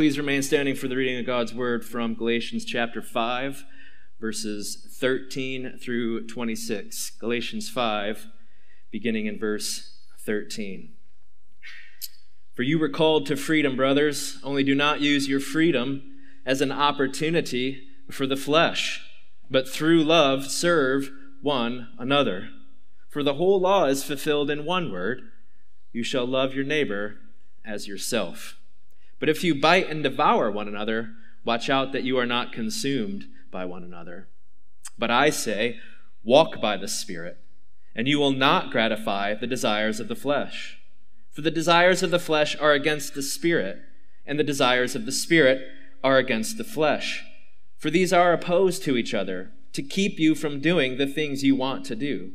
Please remain standing for the reading of God's word from Galatians chapter 5, verses 13 through 26. Galatians 5, beginning in verse 13. For you were called to freedom, brothers, only do not use your freedom as an opportunity for the flesh, but through love serve one another. For the whole law is fulfilled in one word you shall love your neighbor as yourself. But if you bite and devour one another, watch out that you are not consumed by one another. But I say, walk by the Spirit, and you will not gratify the desires of the flesh. For the desires of the flesh are against the Spirit, and the desires of the Spirit are against the flesh. For these are opposed to each other, to keep you from doing the things you want to do.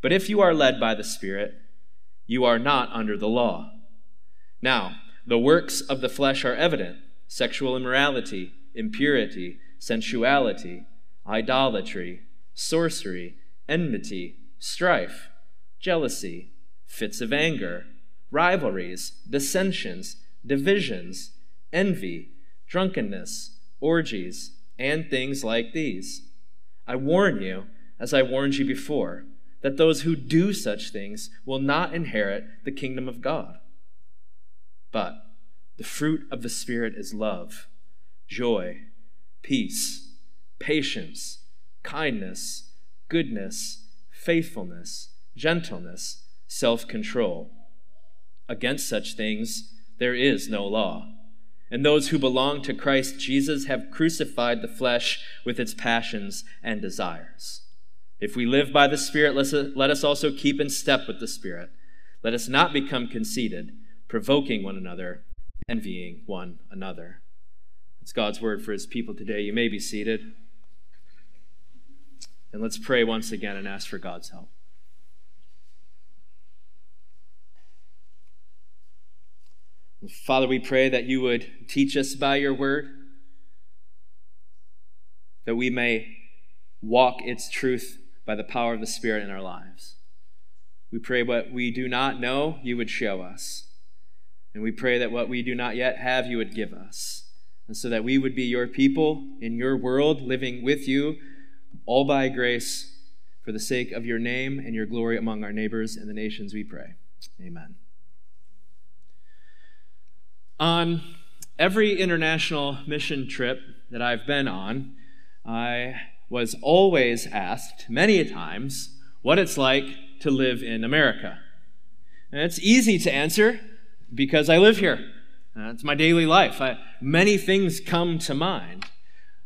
But if you are led by the Spirit, you are not under the law. Now, the works of the flesh are evident sexual immorality, impurity, sensuality, idolatry, sorcery, enmity, strife, jealousy, fits of anger, rivalries, dissensions, divisions, envy, drunkenness, orgies, and things like these. I warn you, as I warned you before, that those who do such things will not inherit the kingdom of God. But the fruit of the Spirit is love, joy, peace, patience, kindness, goodness, faithfulness, gentleness, self control. Against such things there is no law. And those who belong to Christ Jesus have crucified the flesh with its passions and desires. If we live by the Spirit, let us also keep in step with the Spirit. Let us not become conceited provoking one another, envying one another. It's God's word for his people today. You may be seated. And let's pray once again and ask for God's help. Father, we pray that you would teach us by your word, that we may walk its truth by the power of the Spirit in our lives. We pray what we do not know, you would show us. And we pray that what we do not yet have, you would give us. And so that we would be your people in your world, living with you, all by grace, for the sake of your name and your glory among our neighbors and the nations, we pray. Amen. On every international mission trip that I've been on, I was always asked many times what it's like to live in America. And it's easy to answer because I live here. Uh, it's my daily life. I, many things come to mind.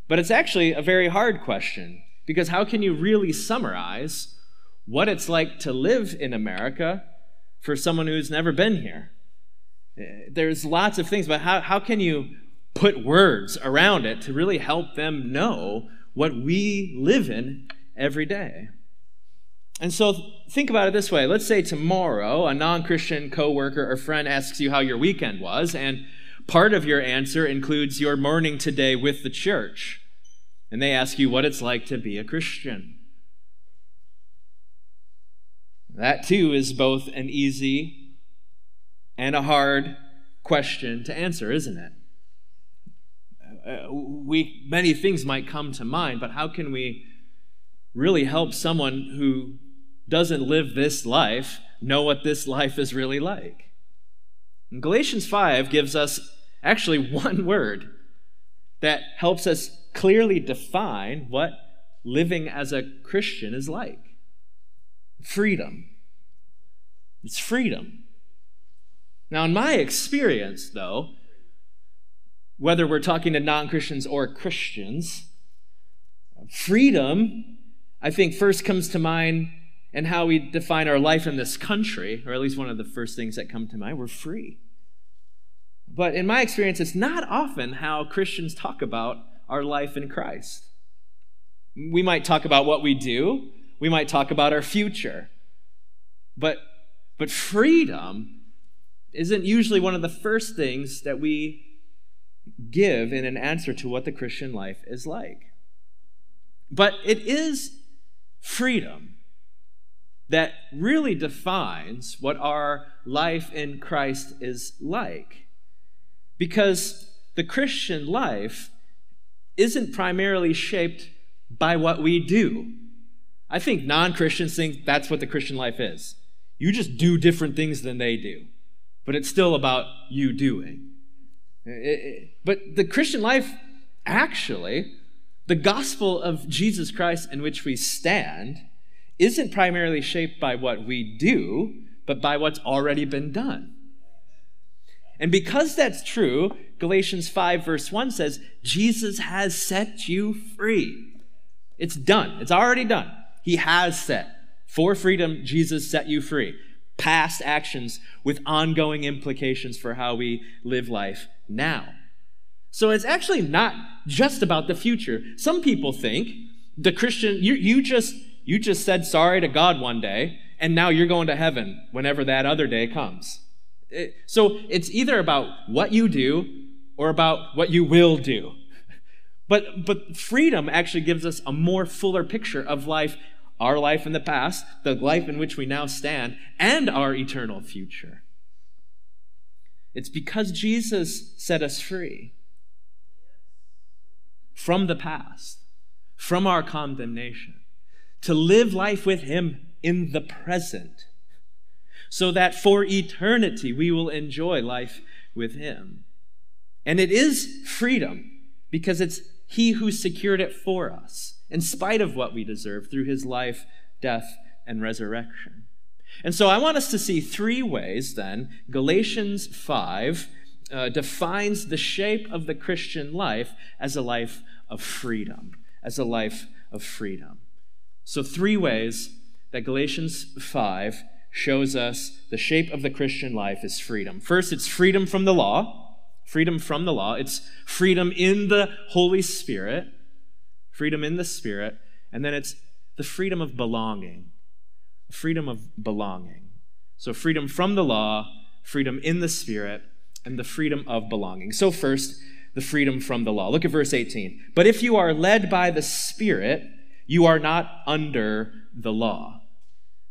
But it's actually a very hard question because how can you really summarize what it's like to live in America for someone who's never been here? Uh, there's lots of things, but how, how can you put words around it to really help them know what we live in every day? And so think about it this way. Let's say tomorrow a non Christian coworker or friend asks you how your weekend was, and part of your answer includes your morning today with the church. And they ask you what it's like to be a Christian. That too is both an easy and a hard question to answer, isn't it? Uh, we many things might come to mind, but how can we really help someone who doesn't live this life know what this life is really like. And Galatians 5 gives us actually one word that helps us clearly define what living as a Christian is like freedom. It's freedom. Now, in my experience, though, whether we're talking to non Christians or Christians, freedom, I think, first comes to mind and how we define our life in this country, or at least one of the first things that come to mind, we're free. But in my experience, it's not often how Christians talk about our life in Christ. We might talk about what we do, we might talk about our future. But, but freedom isn't usually one of the first things that we give in an answer to what the Christian life is like. But it is freedom that really defines what our life in Christ is like. Because the Christian life isn't primarily shaped by what we do. I think non Christians think that's what the Christian life is. You just do different things than they do, but it's still about you doing. but the Christian life, actually, the gospel of Jesus Christ in which we stand, isn't primarily shaped by what we do, but by what's already been done. And because that's true, Galatians 5, verse 1 says, Jesus has set you free. It's done, it's already done. He has set. For freedom, Jesus set you free. Past actions with ongoing implications for how we live life now. So it's actually not just about the future. Some people think the Christian, you, you just you just said sorry to God one day, and now you're going to heaven whenever that other day comes. It, so it's either about what you do or about what you will do. But, but freedom actually gives us a more fuller picture of life, our life in the past, the life in which we now stand, and our eternal future. It's because Jesus set us free from the past, from our condemnation, to live life with Him in the present, so that for eternity we will enjoy life with Him. And it is freedom because it's He who secured it for us, in spite of what we deserve through His life, death, and resurrection. And so I want us to see three ways then Galatians 5 uh, defines the shape of the Christian life as a life of freedom, as a life of freedom. So, three ways that Galatians 5 shows us the shape of the Christian life is freedom. First, it's freedom from the law, freedom from the law. It's freedom in the Holy Spirit, freedom in the Spirit. And then it's the freedom of belonging, freedom of belonging. So, freedom from the law, freedom in the Spirit, and the freedom of belonging. So, first, the freedom from the law. Look at verse 18. But if you are led by the Spirit, you are not under the law.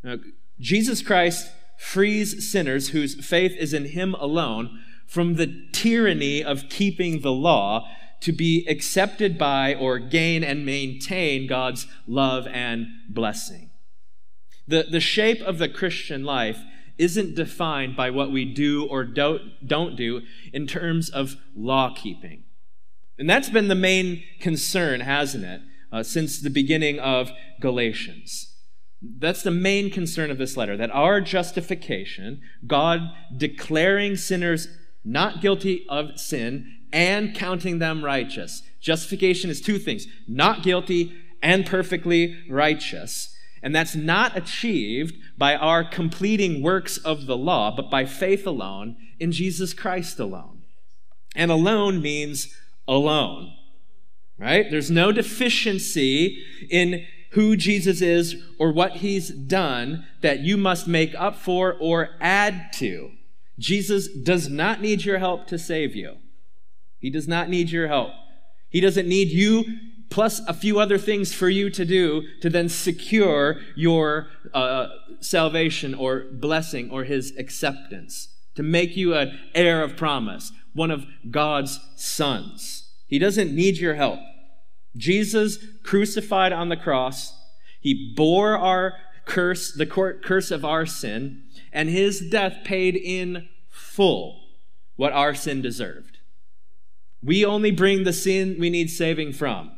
Now, Jesus Christ frees sinners whose faith is in Him alone from the tyranny of keeping the law to be accepted by or gain and maintain God's love and blessing. The, the shape of the Christian life isn't defined by what we do or don't, don't do in terms of law keeping. And that's been the main concern, hasn't it, uh, since the beginning of Galatians. That's the main concern of this letter that our justification, God declaring sinners not guilty of sin and counting them righteous. Justification is two things not guilty and perfectly righteous. And that's not achieved by our completing works of the law, but by faith alone in Jesus Christ alone. And alone means alone, right? There's no deficiency in who Jesus is or what he's done that you must make up for or add to. Jesus does not need your help to save you. He does not need your help. He doesn't need you plus a few other things for you to do to then secure your uh, salvation or blessing or his acceptance, to make you an heir of promise, one of God's sons. He doesn't need your help. Jesus crucified on the cross, he bore our curse, the curse of our sin, and his death paid in full what our sin deserved. We only bring the sin we need saving from.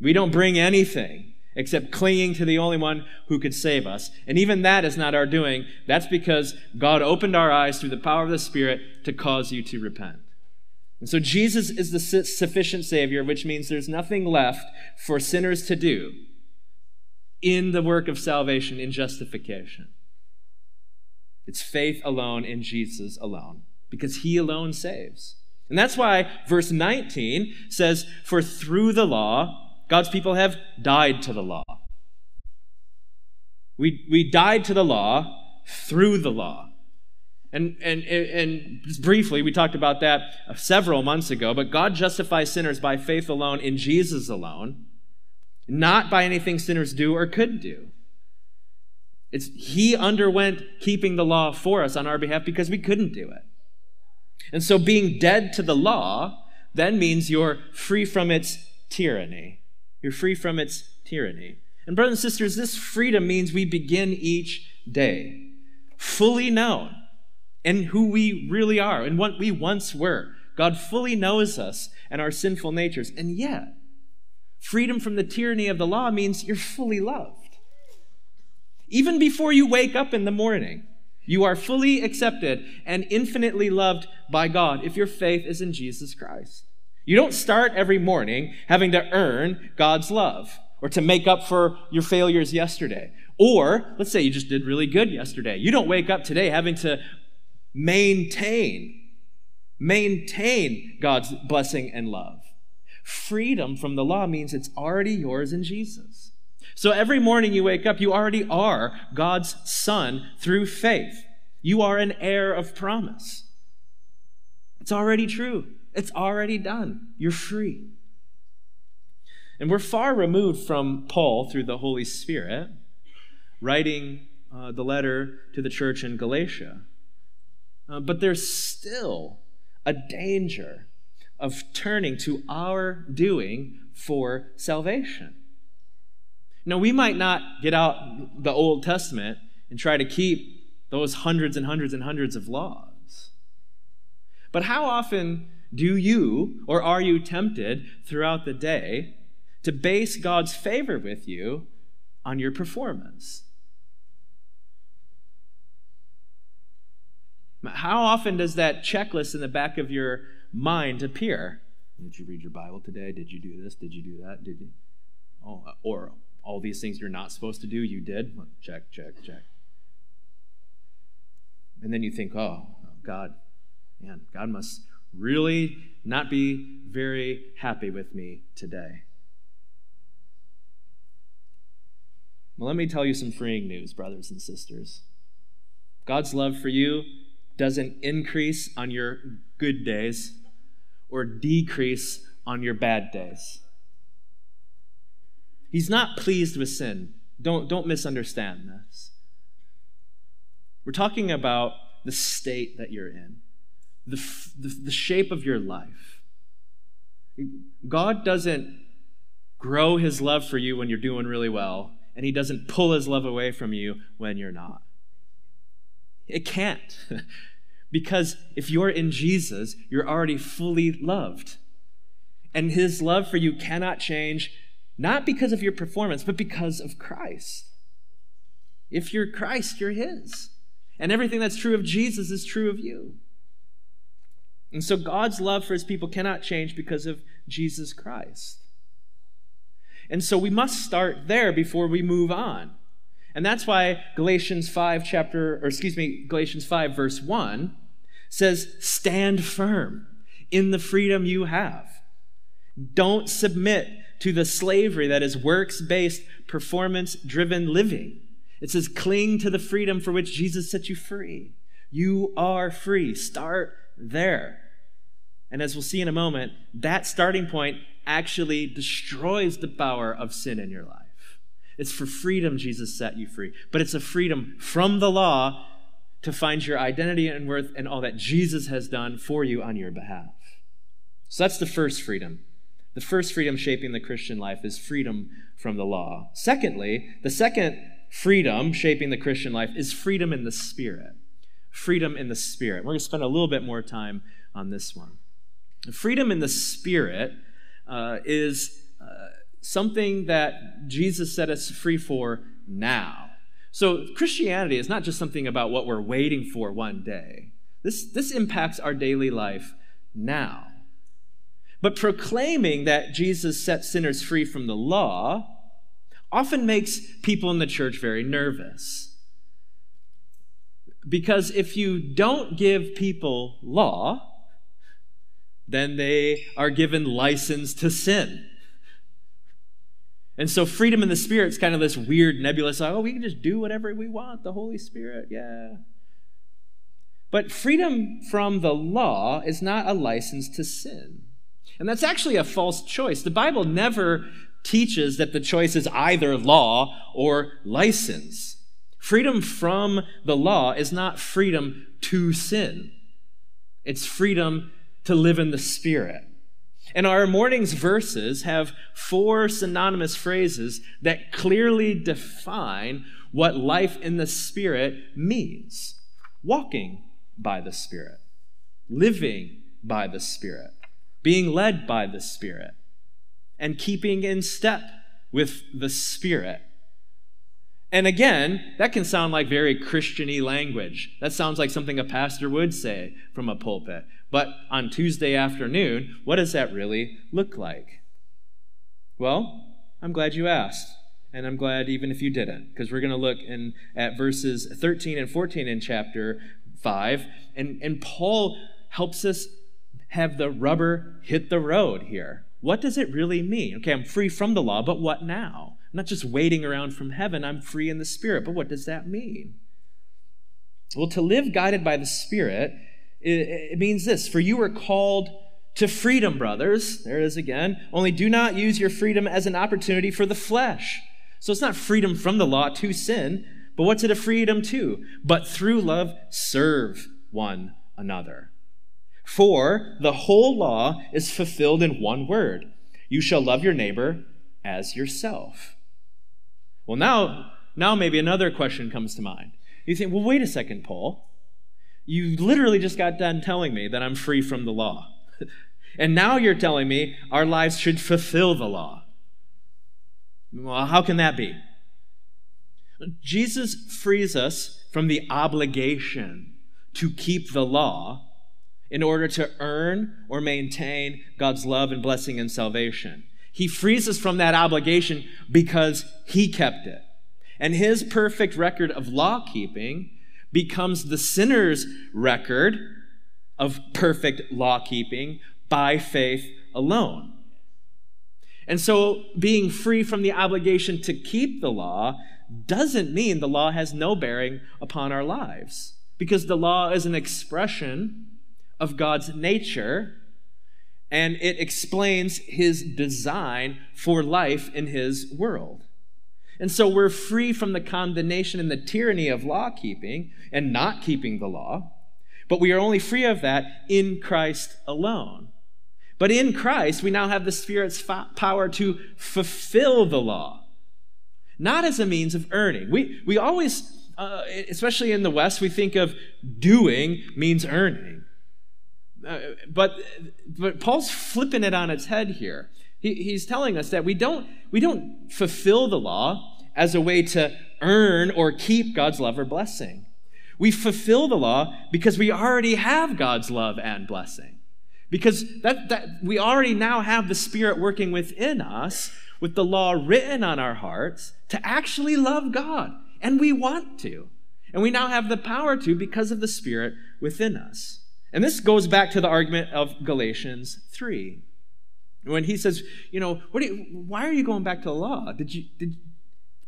We don't bring anything except clinging to the only one who could save us. And even that is not our doing. That's because God opened our eyes through the power of the Spirit to cause you to repent. And so Jesus is the sufficient Savior, which means there's nothing left for sinners to do in the work of salvation, in justification. It's faith alone in Jesus alone, because He alone saves. And that's why verse 19 says, For through the law, God's people have died to the law. We, we died to the law through the law. And, and, and briefly, we talked about that several months ago, but God justifies sinners by faith alone in Jesus alone, not by anything sinners do or could do. It's, he underwent keeping the law for us on our behalf because we couldn't do it. And so, being dead to the law then means you're free from its tyranny. You're free from its tyranny. And, brothers and sisters, this freedom means we begin each day fully known in who we really are and what we once were. God fully knows us and our sinful natures. And yet, freedom from the tyranny of the law means you're fully loved. Even before you wake up in the morning, you are fully accepted and infinitely loved by God if your faith is in Jesus Christ. You don't start every morning having to earn God's love or to make up for your failures yesterday. Or, let's say you just did really good yesterday. You don't wake up today having to maintain, maintain God's blessing and love. Freedom from the law means it's already yours in Jesus. So every morning you wake up, you already are God's son through faith. You are an heir of promise. It's already true. It's already done. You're free. And we're far removed from Paul through the Holy Spirit writing uh, the letter to the church in Galatia. Uh, but there's still a danger of turning to our doing for salvation. Now, we might not get out the Old Testament and try to keep those hundreds and hundreds and hundreds of laws. But how often do you or are you tempted throughout the day to base God's favor with you on your performance? How often does that checklist in the back of your mind appear? Did you read your Bible today? Did you do this? Did you do that? Did you? Oh, uh, or all these things you're not supposed to do, you did? Check, check, check. And then you think, oh, God, man, God must really not be very happy with me today. Well, let me tell you some freeing news, brothers and sisters. God's love for you doesn't increase on your good days or decrease on your bad days. He's not pleased with sin. Don't, don't misunderstand this. We're talking about the state that you're in, the, the, the shape of your life. God doesn't grow his love for you when you're doing really well, and he doesn't pull his love away from you when you're not. It can't. Because if you're in Jesus, you're already fully loved. And his love for you cannot change, not because of your performance, but because of Christ. If you're Christ, you're his. And everything that's true of Jesus is true of you. And so God's love for his people cannot change because of Jesus Christ. And so we must start there before we move on. And that's why Galatians 5 chapter or excuse me, Galatians 5 verse 1 says, Stand firm in the freedom you have. Don't submit to the slavery that is works based, performance driven living. It says, Cling to the freedom for which Jesus set you free. You are free. Start there. And as we'll see in a moment, that starting point actually destroys the power of sin in your life. It's for freedom Jesus set you free, but it's a freedom from the law to find your identity and worth and all that Jesus has done for you on your behalf. So that's the first freedom. The first freedom shaping the Christian life is freedom from the law. Secondly, the second freedom shaping the Christian life is freedom in the Spirit. Freedom in the Spirit. We're going to spend a little bit more time on this one. Freedom in the Spirit uh, is something that Jesus set us free for now. So Christianity is not just something about what we're waiting for one day. This, this impacts our daily life now. But proclaiming that Jesus set sinners free from the law often makes people in the church very nervous. Because if you don't give people law, then they are given license to sin. And so freedom in the Spirit is kind of this weird, nebulous, oh, we can just do whatever we want, the Holy Spirit, yeah. But freedom from the law is not a license to sin. And that's actually a false choice. The Bible never teaches that the choice is either law or license. Freedom from the law is not freedom to sin, it's freedom to live in the Spirit. And our morning's verses have four synonymous phrases that clearly define what life in the Spirit means walking by the Spirit, living by the Spirit, being led by the Spirit, and keeping in step with the Spirit. And again, that can sound like very Christiany language. That sounds like something a pastor would say from a pulpit. But on Tuesday afternoon, what does that really look like? Well, I'm glad you asked. And I'm glad even if you didn't, because we're going to look in, at verses 13 and 14 in chapter 5. And, and Paul helps us have the rubber hit the road here. What does it really mean? Okay, I'm free from the law, but what now? I'm not just waiting around from heaven, I'm free in the Spirit. But what does that mean? Well, to live guided by the Spirit, it, it means this For you were called to freedom, brothers. There it is again. Only do not use your freedom as an opportunity for the flesh. So it's not freedom from the law to sin, but what's it a freedom to? But through love, serve one another. For the whole law is fulfilled in one word you shall love your neighbor as yourself. Well, now, now maybe another question comes to mind. You think, well, wait a second, Paul. You literally just got done telling me that I'm free from the law. and now you're telling me our lives should fulfill the law. Well, how can that be? Jesus frees us from the obligation to keep the law in order to earn or maintain God's love and blessing and salvation. He frees us from that obligation because He kept it. And His perfect record of law keeping becomes the sinner's record of perfect law keeping by faith alone. And so, being free from the obligation to keep the law doesn't mean the law has no bearing upon our lives, because the law is an expression of God's nature, and it explains his design for life in his world. And so we're free from the condemnation and the tyranny of law keeping and not keeping the law, but we are only free of that in Christ alone. But in Christ, we now have the Spirit's power to fulfill the law, not as a means of earning. We, we always, uh, especially in the West, we think of doing means earning. Uh, but, but Paul's flipping it on its head here. He, he's telling us that we don't, we don't fulfill the law as a way to earn or keep God's love or blessing. We fulfill the law because we already have God's love and blessing. Because that, that we already now have the Spirit working within us with the law written on our hearts to actually love God. And we want to. And we now have the power to because of the Spirit within us. And this goes back to the argument of Galatians 3. When he says, you know, what you, why are you going back to the law? Did you, did,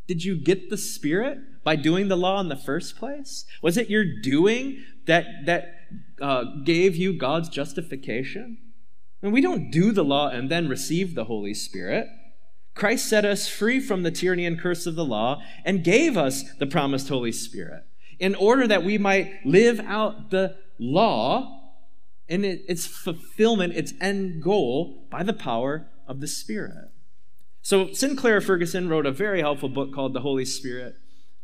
did you get the Spirit by doing the law in the first place? Was it your doing that, that uh, gave you God's justification? And we don't do the law and then receive the Holy Spirit. Christ set us free from the tyranny and curse of the law and gave us the promised Holy Spirit in order that we might live out the law and its fulfillment, its end goal, by the power of the Spirit. So, Sinclair Ferguson wrote a very helpful book called The Holy Spirit.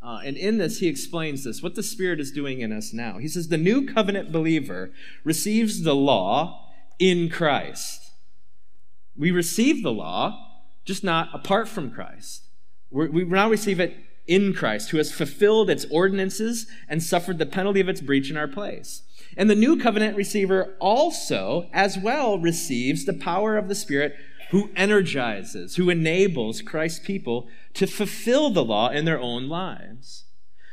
Uh, and in this, he explains this what the Spirit is doing in us now. He says, The new covenant believer receives the law in Christ. We receive the law, just not apart from Christ. We now receive it in Christ, who has fulfilled its ordinances and suffered the penalty of its breach in our place. And the new covenant receiver also, as well, receives the power of the Spirit who energizes, who enables Christ's people to fulfill the law in their own lives.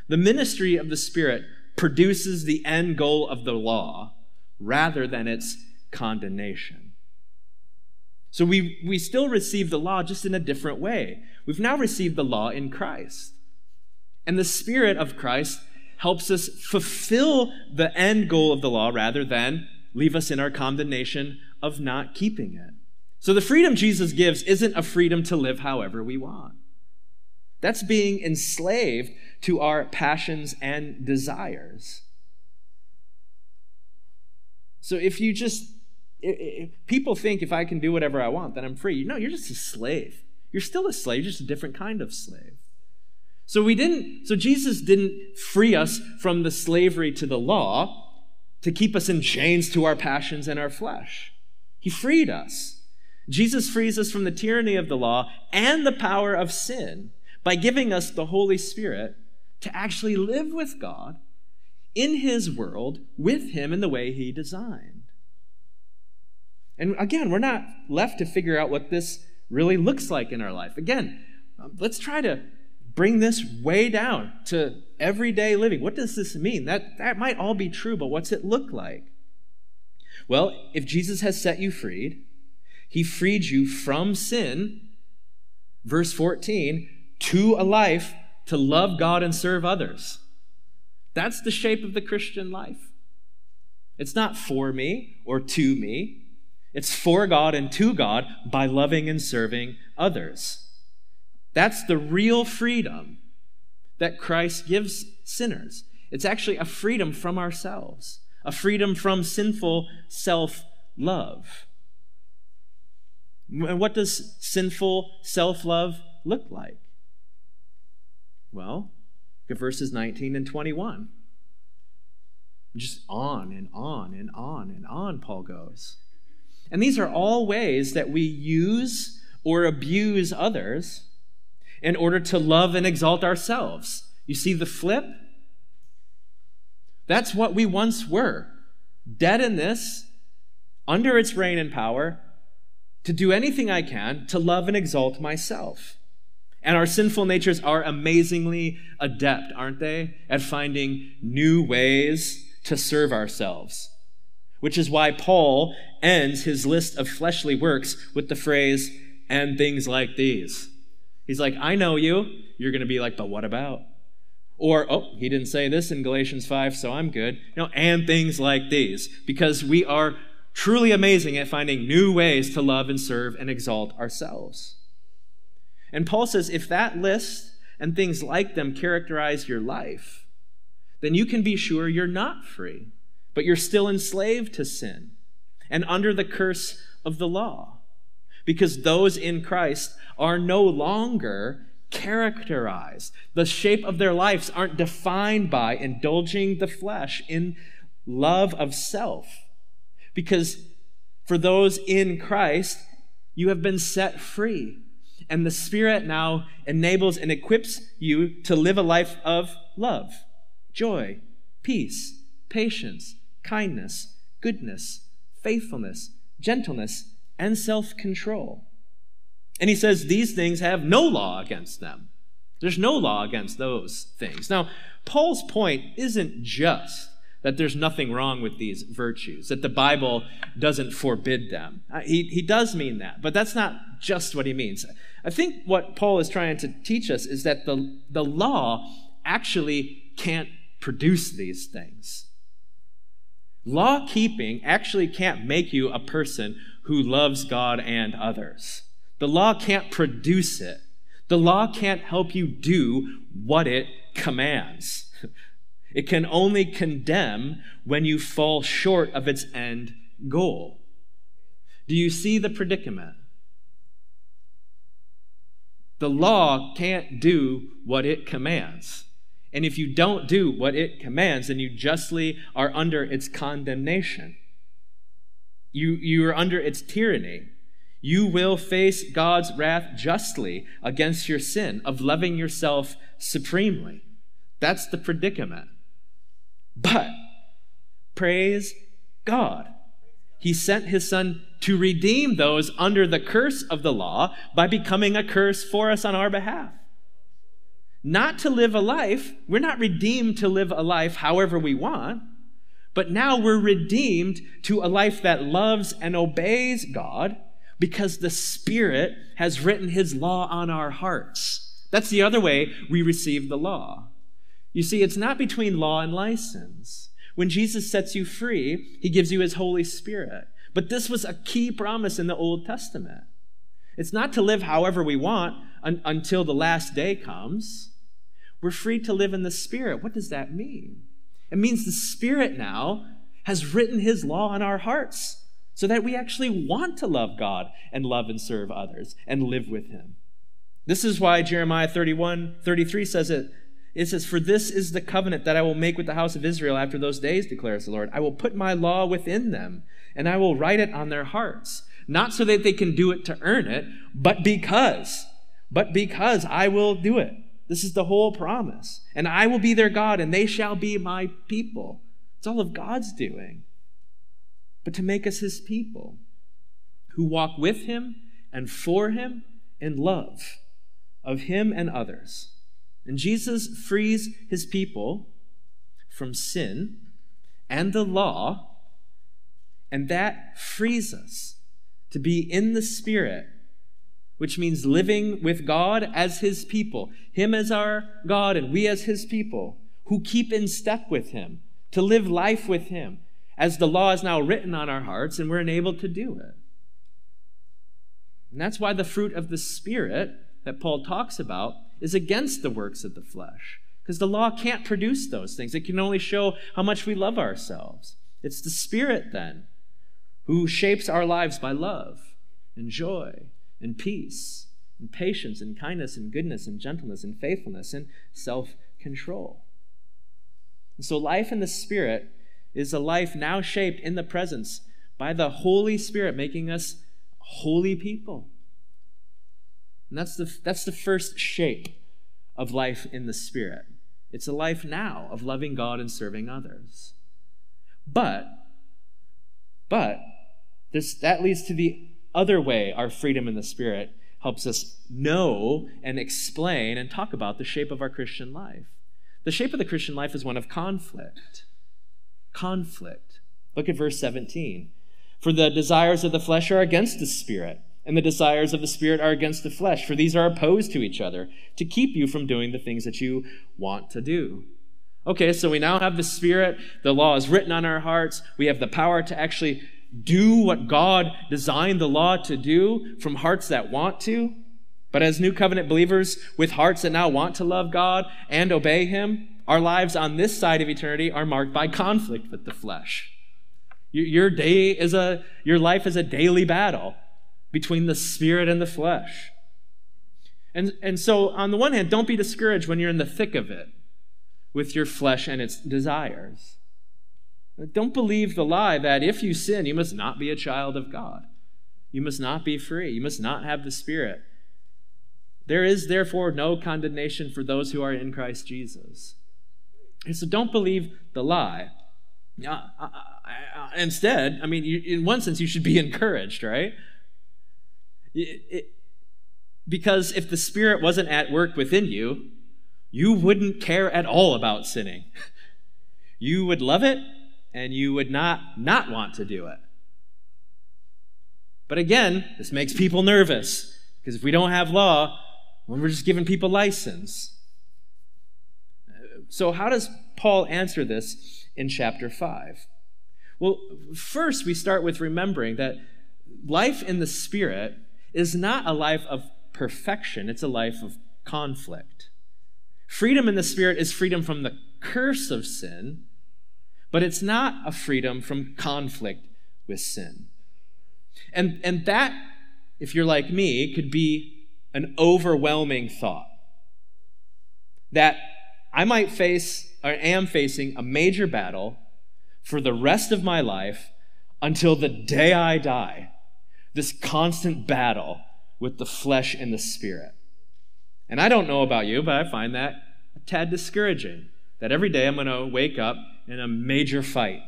The ministry of the Spirit produces the end goal of the law rather than its condemnation. So we, we still receive the law just in a different way. We've now received the law in Christ. And the Spirit of Christ helps us fulfill the end goal of the law rather than leave us in our condemnation of not keeping it. So the freedom Jesus gives isn't a freedom to live however we want. That's being enslaved to our passions and desires. So if you just people think if I can do whatever I want, then I'm free. No, you're just a slave. You're still a slave, just a different kind of slave. So we didn't, so Jesus didn't free us from the slavery to the law to keep us in chains to our passions and our flesh. He freed us. Jesus frees us from the tyranny of the law and the power of sin by giving us the Holy Spirit to actually live with God in His world with Him in the way He designed. And again, we're not left to figure out what this really looks like in our life. Again, um, let's try to bring this way down to everyday living. What does this mean? That, that might all be true, but what's it look like? Well, if Jesus has set you freed, he freed you from sin, verse 14, to a life to love God and serve others. That's the shape of the Christian life. It's not for me or to me. It's for God and to God by loving and serving others. That's the real freedom that Christ gives sinners. It's actually a freedom from ourselves, a freedom from sinful self love. And what does sinful self love look like? Well, look at verses 19 and 21. Just on and on and on and on, Paul goes. And these are all ways that we use or abuse others in order to love and exalt ourselves. You see the flip? That's what we once were dead in this, under its reign and power, to do anything I can to love and exalt myself. And our sinful natures are amazingly adept, aren't they, at finding new ways to serve ourselves. Which is why Paul ends his list of fleshly works with the phrase, and things like these. He's like, I know you. You're going to be like, but what about? Or, oh, he didn't say this in Galatians 5, so I'm good. Know, and things like these. Because we are truly amazing at finding new ways to love and serve and exalt ourselves. And Paul says, if that list and things like them characterize your life, then you can be sure you're not free, but you're still enslaved to sin and under the curse of the law because those in Christ are no longer characterized. The shape of their lives aren't defined by indulging the flesh in love of self. Because for those in Christ, you have been set free. And the Spirit now enables and equips you to live a life of love, joy, peace, patience, kindness, goodness, faithfulness, gentleness, and self control. And he says these things have no law against them. There's no law against those things. Now, Paul's point isn't just that there's nothing wrong with these virtues, that the Bible doesn't forbid them. Uh, he, he does mean that, but that's not just what he means. I think what Paul is trying to teach us is that the, the law actually can't produce these things. Law keeping actually can't make you a person who loves God and others. The law can't produce it. The law can't help you do what it commands. It can only condemn when you fall short of its end goal. Do you see the predicament? The law can't do what it commands. And if you don't do what it commands, then you justly are under its condemnation. You, you are under its tyranny. You will face God's wrath justly against your sin of loving yourself supremely. That's the predicament. But praise God. He sent his son to redeem those under the curse of the law by becoming a curse for us on our behalf. Not to live a life, we're not redeemed to live a life however we want. But now we're redeemed to a life that loves and obeys God because the Spirit has written His law on our hearts. That's the other way we receive the law. You see, it's not between law and license. When Jesus sets you free, He gives you His Holy Spirit. But this was a key promise in the Old Testament. It's not to live however we want un- until the last day comes. We're free to live in the Spirit. What does that mean? It means the Spirit now has written His law on our hearts. so that we actually want to love God and love and serve others and live with Him. This is why Jeremiah 31 33 says it. It says, For this is the covenant that I will make with the house of Israel after those days, declares the Lord. I will put my law within them, and I will write it on their hearts. Not so that they can do it to earn it, but because. But because I will do it. This is the whole promise. And I will be their God, and they shall be my people. It's all of God's doing. But to make us his people who walk with him and for him in love of him and others. And Jesus frees his people from sin and the law, and that frees us to be in the Spirit, which means living with God as his people, him as our God and we as his people, who keep in step with him, to live life with him, as the law is now written on our hearts, and we're enabled to do it. And that's why the fruit of the Spirit that Paul talks about is against the works of the flesh. Because the law can't produce those things. It can only show how much we love ourselves. It's the Spirit, then, who shapes our lives by love and joy and peace and patience and kindness and goodness and gentleness and faithfulness and self control. And so, life in the Spirit is a life now shaped in the presence by the Holy Spirit, making us holy people. And that's the, that's the first shape of life in the Spirit. It's a life now of loving God and serving others. But, but, this, that leads to the other way our freedom in the Spirit helps us know and explain and talk about the shape of our Christian life. The shape of the Christian life is one of conflict. Conflict. Look at verse 17. For the desires of the flesh are against the Spirit and the desires of the Spirit are against the flesh, for these are opposed to each other, to keep you from doing the things that you want to do. Okay, so we now have the Spirit, the law is written on our hearts, we have the power to actually do what God designed the law to do from hearts that want to. But as new covenant believers with hearts that now want to love God and obey Him, our lives on this side of eternity are marked by conflict with the flesh. Your day is a, your life is a daily battle between the spirit and the flesh. And, and so, on the one hand, don't be discouraged when you're in the thick of it with your flesh and its desires. Don't believe the lie that if you sin, you must not be a child of God. You must not be free. You must not have the Spirit. There is therefore no condemnation for those who are in Christ Jesus. And so don't believe the lie. Instead, I mean, in one sense, you should be encouraged, right? Because if the Spirit wasn't at work within you, you wouldn't care at all about sinning. You would love it, and you would not not want to do it. But again, this makes people nervous because if we don't have law, well, we're just giving people license. So, how does Paul answer this in chapter 5? Well, first, we start with remembering that life in the Spirit is not a life of perfection, it's a life of conflict. Freedom in the Spirit is freedom from the curse of sin, but it's not a freedom from conflict with sin. And, and that, if you're like me, could be an overwhelming thought. That I might face or am facing a major battle for the rest of my life until the day I die this constant battle with the flesh and the spirit. And I don't know about you, but I find that a tad discouraging that every day I'm going to wake up in a major fight.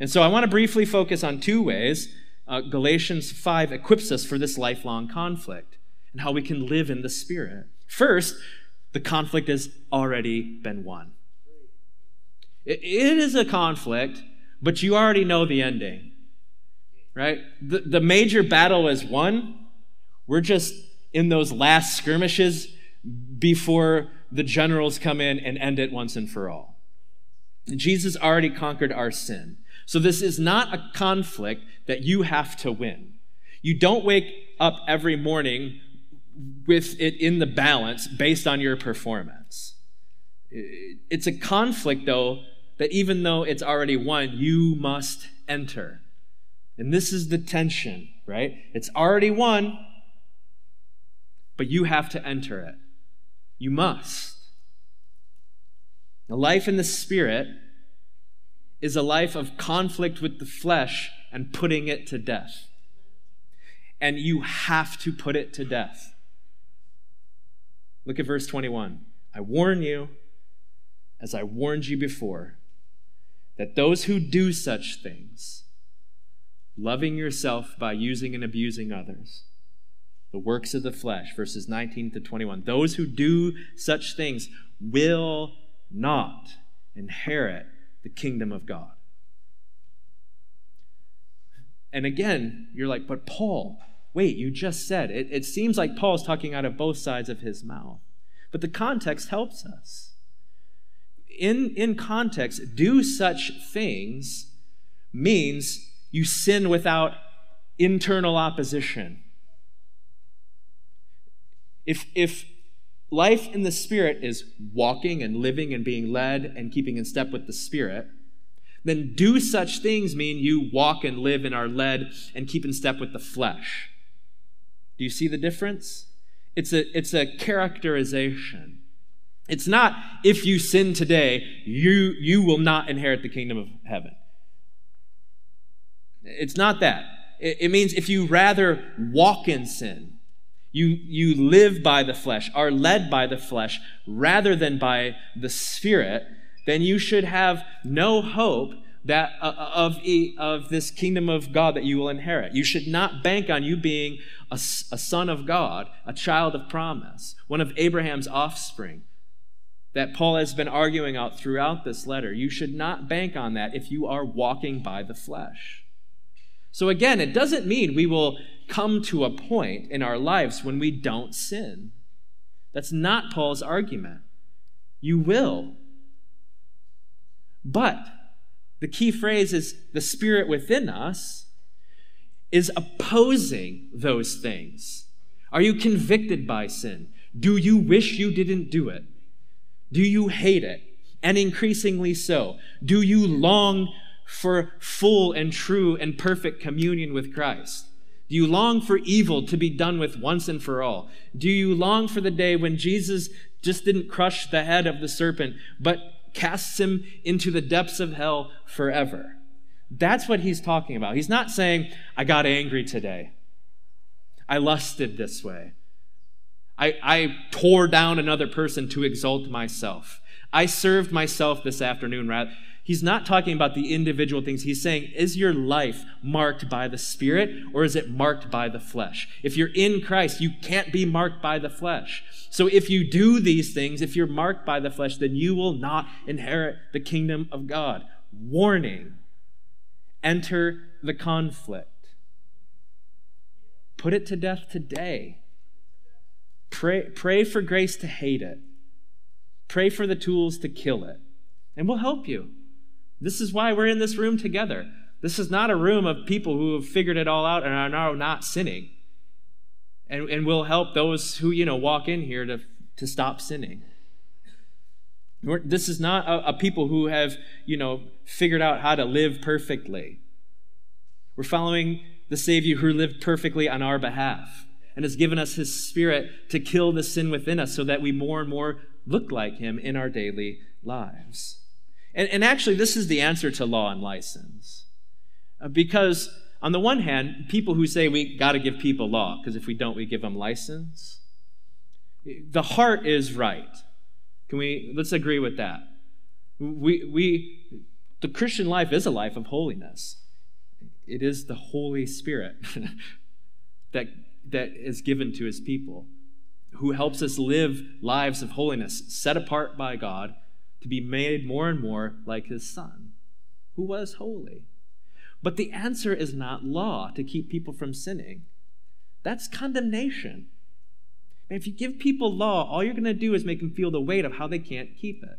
And so I want to briefly focus on two ways uh, Galatians 5 equips us for this lifelong conflict and how we can live in the Spirit. First, the conflict has already been won. it, it is a conflict, but you already know the ending right? The, the major battle is won. We're just in those last skirmishes before the generals come in and end it once and for all. Jesus already conquered our sin. So this is not a conflict that you have to win. You don't wake up every morning with it in the balance based on your performance. It's a conflict, though, that even though it's already won, you must enter. And this is the tension, right? It's already won, but you have to enter it. You must. The life in the Spirit is a life of conflict with the flesh and putting it to death. And you have to put it to death. Look at verse 21. I warn you, as I warned you before, that those who do such things, loving yourself by using and abusing others, the works of the flesh, verses 19 to 21, those who do such things will not inherit the kingdom of God. And again, you're like, but Paul, wait, you just said it. It seems like Paul's talking out of both sides of his mouth. But the context helps us. In, in context, do such things means you sin without internal opposition. If, if life in the Spirit is walking and living and being led and keeping in step with the Spirit, then do such things mean you walk and live and are led and keep in step with the flesh. Do you see the difference? It's a, it's a characterization. It's not if you sin today, you, you will not inherit the kingdom of heaven. It's not that. It, it means if you rather walk in sin, you, you live by the flesh, are led by the flesh rather than by the Spirit, then you should have no hope that uh, uh, of, of this kingdom of God that you will inherit. You should not bank on you being a, a son of God, a child of promise, one of Abraham's offspring that Paul has been arguing out throughout this letter. You should not bank on that if you are walking by the flesh. So, again, it doesn't mean we will come to a point in our lives when we don't sin. That's not Paul's argument. You will. But the key phrase is the spirit within us is opposing those things. Are you convicted by sin? Do you wish you didn't do it? Do you hate it? And increasingly so. Do you long for full and true and perfect communion with Christ? Do you long for evil to be done with once and for all? Do you long for the day when Jesus just didn't crush the head of the serpent, but casts him into the depths of hell forever? That's what he's talking about. He's not saying, I got angry today. I lusted this way. I, I tore down another person to exalt myself. I served myself this afternoon rather. He's not talking about the individual things. He's saying, is your life marked by the Spirit or is it marked by the flesh? If you're in Christ, you can't be marked by the flesh. So if you do these things, if you're marked by the flesh, then you will not inherit the kingdom of God. Warning enter the conflict. Put it to death today. Pray, pray for grace to hate it. Pray for the tools to kill it. And we'll help you. This is why we're in this room together. This is not a room of people who have figured it all out and are now not sinning. And, and we'll help those who, you know, walk in here to, to stop sinning. We're, this is not a, a people who have, you know, figured out how to live perfectly. We're following the Savior who lived perfectly on our behalf and has given us his spirit to kill the sin within us so that we more and more look like him in our daily lives. And, and actually, this is the answer to law and license. Uh, because, on the one hand, people who say we got to give people law, because if we don't, we give them license, the heart is right. Can we, let's agree with that. We, we, the Christian life is a life of holiness. It is the Holy Spirit that, that is given to his people, who helps us live lives of holiness, set apart by God to be made more and more like his son, who was holy. But the answer is not law to keep people from sinning. That's condemnation. If you give people law, all you're going to do is make them feel the weight of how they can't keep it.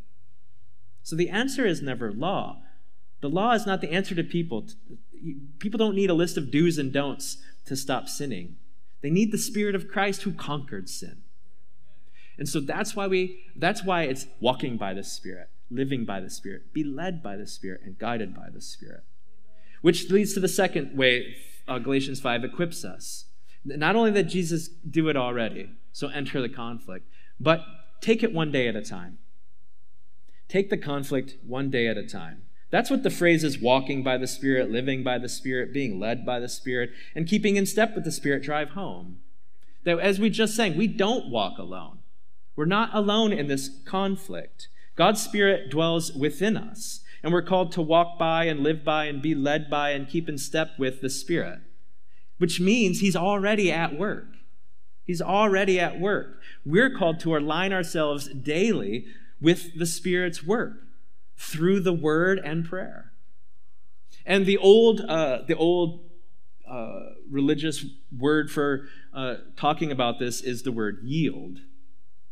So the answer is never law. The law is not the answer to people. People don't need a list of do's and don'ts to stop sinning. They need the Spirit of Christ who conquered sin. And so that's why we that's why it's walking by the Spirit, living by the Spirit, be led by the Spirit and guided by the Spirit. Which leads to the second way uh, Galatians 5 equips us. Not only that Jesus do it already, so enter the conflict, but take it one day at a time. Take the conflict one day at a time. That's what the phrase is walking by the Spirit, living by the Spirit, being led by the Spirit, and keeping in step with the Spirit drive home. That as we just sang, we don't walk alone. We're not alone in this conflict. God's Spirit dwells within us, and we're called to walk by and live by and be led by and keep in step with the Spirit, which means He's already at work. He's already at work. We're called to align ourselves daily with the Spirit's work through the Word and prayer. And the old, uh, the old uh, religious word for uh, talking about this is the word yield.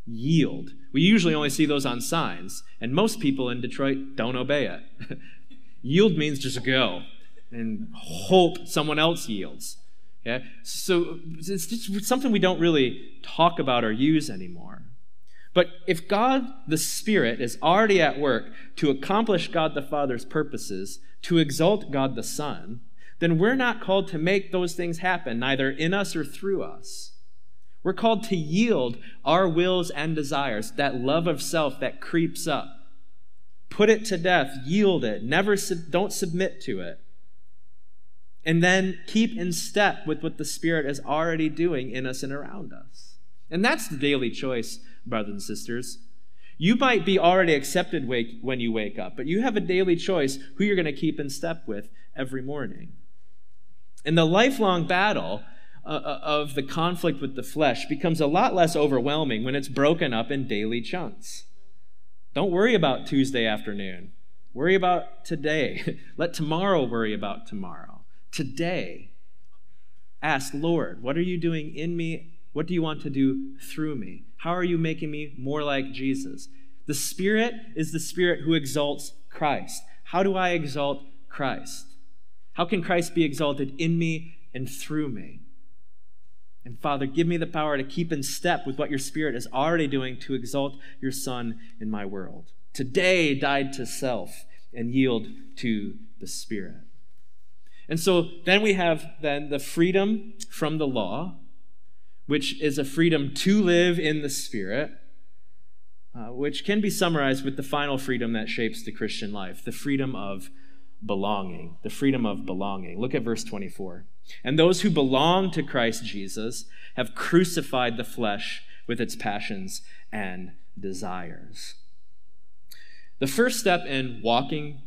Yield. We usually only see those on signs, and most people in Detroit don't obey it. yield means just go and hope someone else yields. Okay? So it's just something we don't really talk about or use anymore. But if God the Spirit is already at work to accomplish God the Father's purposes, to exalt God the Son, then we're not called to make those things happen, neither in us or through us. We're called to yield our wills and desires, that love of self that creeps up. Put it to death, yield it, never don't submit to it. And then keep in step with what the Spirit is already doing in us and around us. And that's the daily choice, brothers and sisters. You might be already accepted when you wake up, but you have a daily choice who you're going to keep in step with every morning. And the lifelong battle uh, uh, of the conflict with the flesh becomes a lot less overwhelming when it's broken up in daily chunks. Don't worry about Tuesday afternoon. Worry about today. Let tomorrow worry about tomorrow. Today, ask, Lord, what are you doing in me what do you want to do through me? How are you making me more like Jesus? The Spirit is the Spirit who exalts Christ. How do I exalt Christ? How can Christ be exalted in me and through me? And Father, give me the power to keep in step with what your Spirit is already doing to exalt your Son in my world. Today, died to self and yield to the Spirit. And so then we have then the freedom from the law which is a freedom to live in the Spirit, uh, which can be summarized with the final freedom that shapes the Christian life the freedom of belonging. The freedom of belonging. Look at verse 24. And those who belong to Christ Jesus have crucified the flesh with its passions and desires. The first step in walking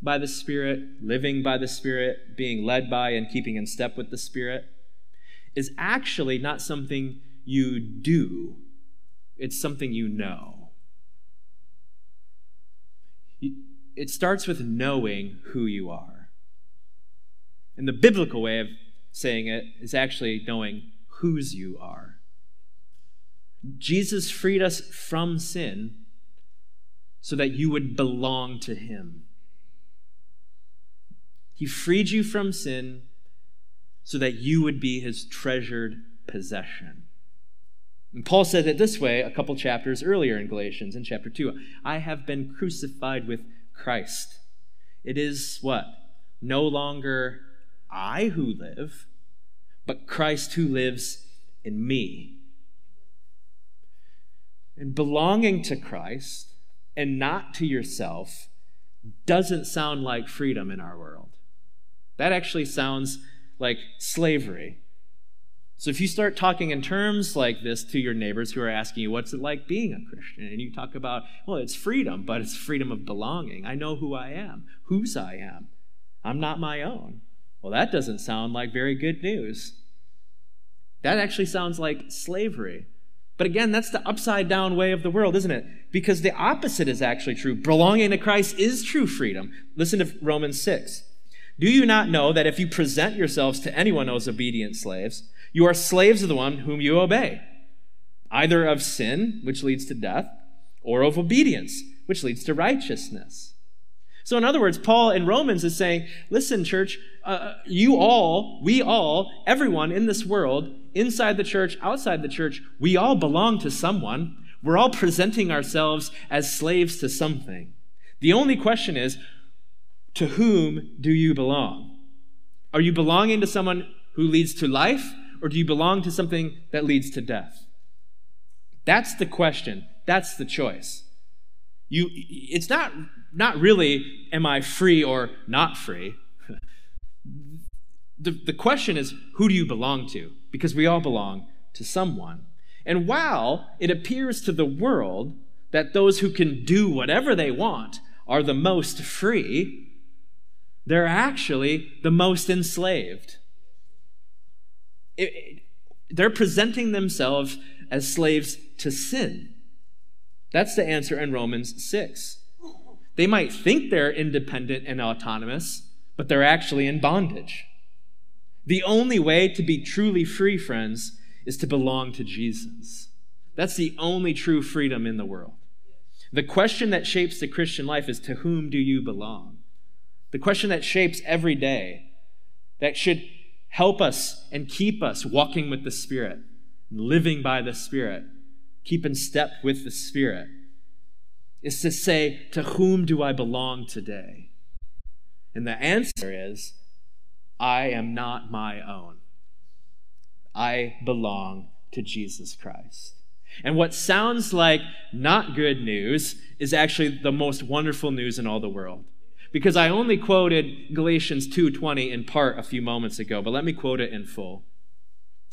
by the Spirit, living by the Spirit, being led by and keeping in step with the Spirit is actually not something you do, it's something you know. It starts with knowing who you are. And the biblical way of saying it is actually knowing whose you are. Jesus freed us from sin so that you would belong to him. He freed you from sin so that you would be his treasured possession. And Paul said it this way a couple chapters earlier in Galatians, in chapter 2 I have been crucified with Christ. It is what? No longer I who live, but Christ who lives in me. And belonging to Christ and not to yourself doesn't sound like freedom in our world. That actually sounds like slavery. So if you start talking in terms like this to your neighbors who are asking you, what's it like being a Christian? And you talk about, well, it's freedom, but it's freedom of belonging. I know who I am, whose I am. I'm not my own. Well, that doesn't sound like very good news. That actually sounds like slavery. But again, that's the upside down way of the world, isn't it? Because the opposite is actually true. Belonging to Christ is true freedom. Listen to Romans 6. Do you not know that if you present yourselves to anyone as obedient slaves, you are slaves of the one whom you obey, either of sin, which leads to death, or of obedience, which leads to righteousness? So, in other words, Paul in Romans is saying, listen, church, uh, you all, we all, everyone in this world, inside the church, outside the church, we all belong to someone. We're all presenting ourselves as slaves to something. The only question is, to whom do you belong? Are you belonging to someone who leads to life, or do you belong to something that leads to death? That's the question. That's the choice. You, it's not, not really, am I free or not free? the, the question is, who do you belong to? Because we all belong to someone. And while it appears to the world that those who can do whatever they want are the most free, they're actually the most enslaved. It, it, they're presenting themselves as slaves to sin. That's the answer in Romans 6. They might think they're independent and autonomous, but they're actually in bondage. The only way to be truly free, friends, is to belong to Jesus. That's the only true freedom in the world. The question that shapes the Christian life is to whom do you belong? The question that shapes every day, that should help us and keep us walking with the Spirit, living by the Spirit, keep in step with the Spirit, is to say, To whom do I belong today? And the answer is, I am not my own. I belong to Jesus Christ. And what sounds like not good news is actually the most wonderful news in all the world. Because I only quoted Galatians 2:20 in part a few moments ago, but let me quote it in full.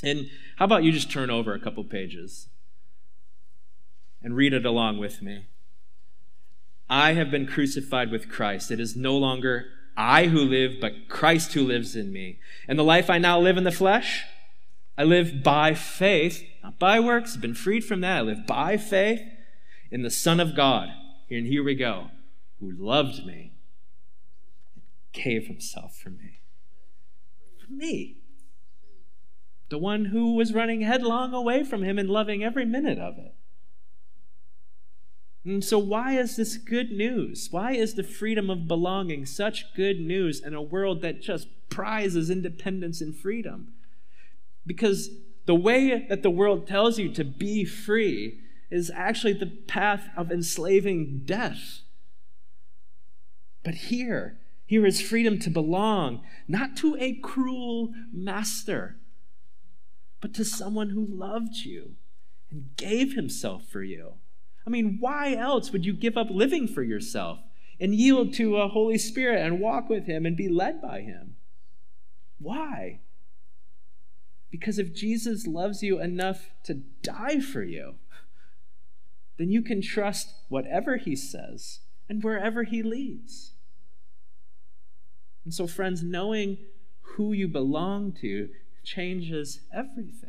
And how about you just turn over a couple pages and read it along with me? I have been crucified with Christ. It is no longer I who live, but Christ who lives in me. And the life I now live in the flesh, I live by faith, not by works, I've been freed from that. I live by faith in the Son of God. And here we go, who loved me and gave himself for me. For me. The one who was running headlong away from him and loving every minute of it. And so, why is this good news? Why is the freedom of belonging such good news in a world that just prizes independence and freedom? Because the way that the world tells you to be free is actually the path of enslaving death. But here, here is freedom to belong, not to a cruel master, but to someone who loved you and gave himself for you. I mean, why else would you give up living for yourself and yield to a Holy Spirit and walk with Him and be led by Him? Why? Because if Jesus loves you enough to die for you, then you can trust whatever he says and wherever he leads. And so, friends, knowing who you belong to changes everything.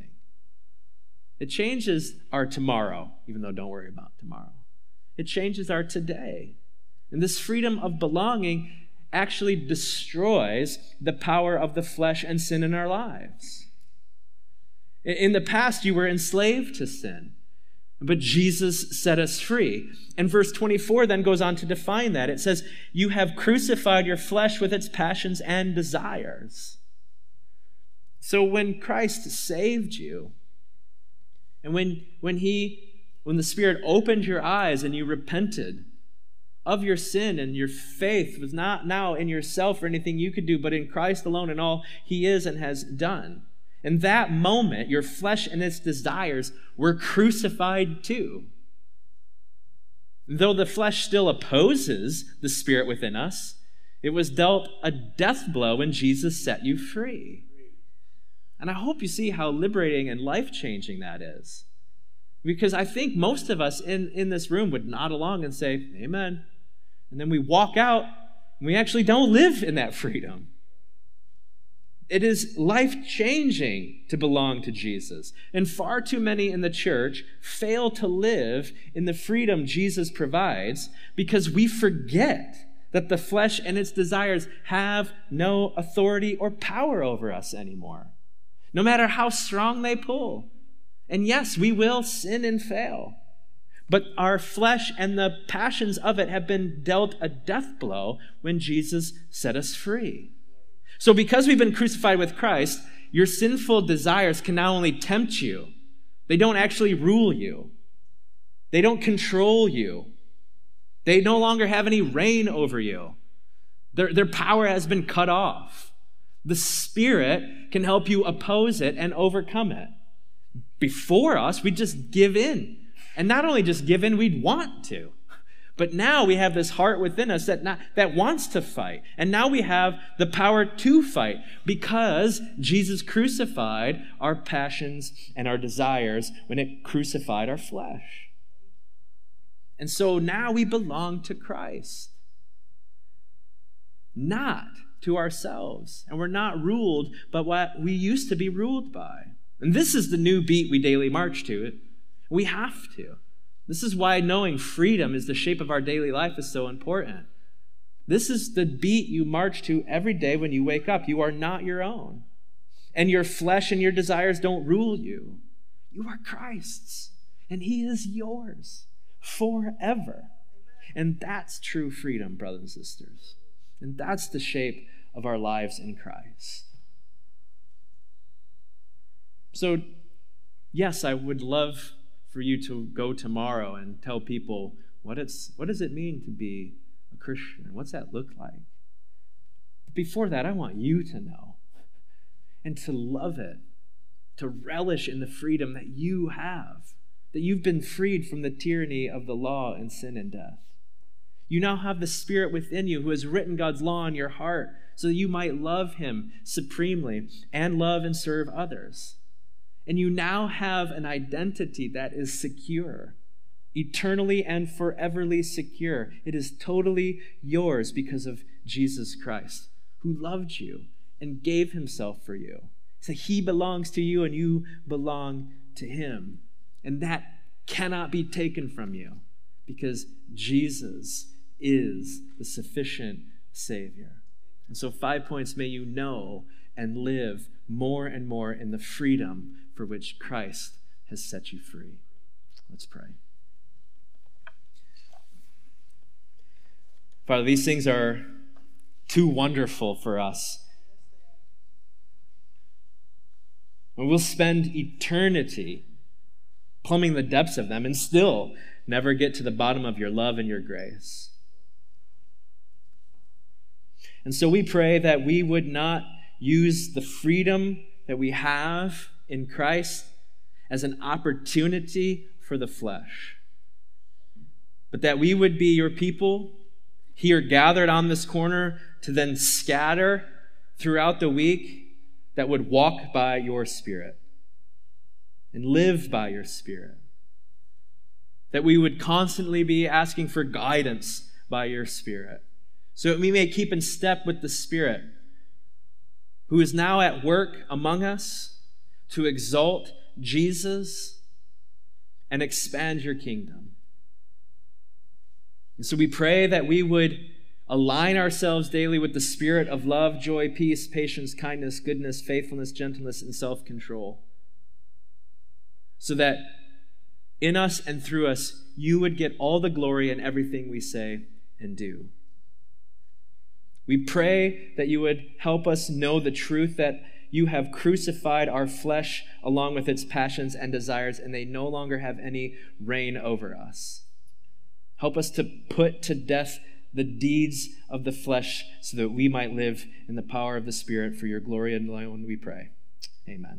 It changes our tomorrow, even though don't worry about tomorrow. It changes our today. And this freedom of belonging actually destroys the power of the flesh and sin in our lives. In the past, you were enslaved to sin, but Jesus set us free. And verse 24 then goes on to define that. It says, You have crucified your flesh with its passions and desires. So when Christ saved you, and when, when he when the Spirit opened your eyes and you repented of your sin and your faith was not now in yourself or anything you could do, but in Christ alone and all he is and has done. In that moment, your flesh and its desires were crucified too. Though the flesh still opposes the spirit within us, it was dealt a death blow when Jesus set you free. And I hope you see how liberating and life changing that is. Because I think most of us in, in this room would nod along and say, Amen. And then we walk out and we actually don't live in that freedom. It is life changing to belong to Jesus. And far too many in the church fail to live in the freedom Jesus provides because we forget that the flesh and its desires have no authority or power over us anymore, no matter how strong they pull. And yes, we will sin and fail. But our flesh and the passions of it have been dealt a death blow when Jesus set us free. So, because we've been crucified with Christ, your sinful desires can not only tempt you, they don't actually rule you, they don't control you, they no longer have any reign over you. Their, their power has been cut off. The Spirit can help you oppose it and overcome it. Before us, we just give in. And not only just give in, we'd want to. But now we have this heart within us that, not, that wants to fight. And now we have the power to fight because Jesus crucified our passions and our desires when it crucified our flesh. And so now we belong to Christ, not to ourselves. And we're not ruled by what we used to be ruled by. And this is the new beat we daily march to. It. We have to. This is why knowing freedom is the shape of our daily life is so important. This is the beat you march to every day when you wake up. You are not your own. And your flesh and your desires don't rule you. You are Christ's, and He is yours forever. And that's true freedom, brothers and sisters. And that's the shape of our lives in Christ. So, yes, I would love for you to go tomorrow and tell people what it's what does it mean to be a Christian? What's that look like? But Before that, I want you to know and to love it, to relish in the freedom that you have, that you've been freed from the tyranny of the law and sin and death. You now have the Spirit within you who has written God's law in your heart so that you might love Him supremely and love and serve others. And you now have an identity that is secure, eternally and foreverly secure. It is totally yours because of Jesus Christ, who loved you and gave himself for you. So he belongs to you and you belong to him. And that cannot be taken from you because Jesus is the sufficient Savior. And so, five points may you know and live more and more in the freedom for which Christ has set you free. Let's pray. Father, these things are too wonderful for us. And we'll spend eternity plumbing the depths of them and still never get to the bottom of your love and your grace. And so we pray that we would not use the freedom that we have in Christ as an opportunity for the flesh. But that we would be your people here gathered on this corner to then scatter throughout the week that would walk by your Spirit and live by your Spirit. That we would constantly be asking for guidance by your Spirit so that we may keep in step with the Spirit who is now at work among us to exalt Jesus and expand your kingdom. And so we pray that we would align ourselves daily with the spirit of love, joy, peace, patience, kindness, goodness, faithfulness, gentleness, and self control. So that in us and through us, you would get all the glory in everything we say and do. We pray that you would help us know the truth that you have crucified our flesh along with its passions and desires, and they no longer have any reign over us. Help us to put to death the deeds of the flesh so that we might live in the power of the Spirit for your glory alone, we pray. Amen.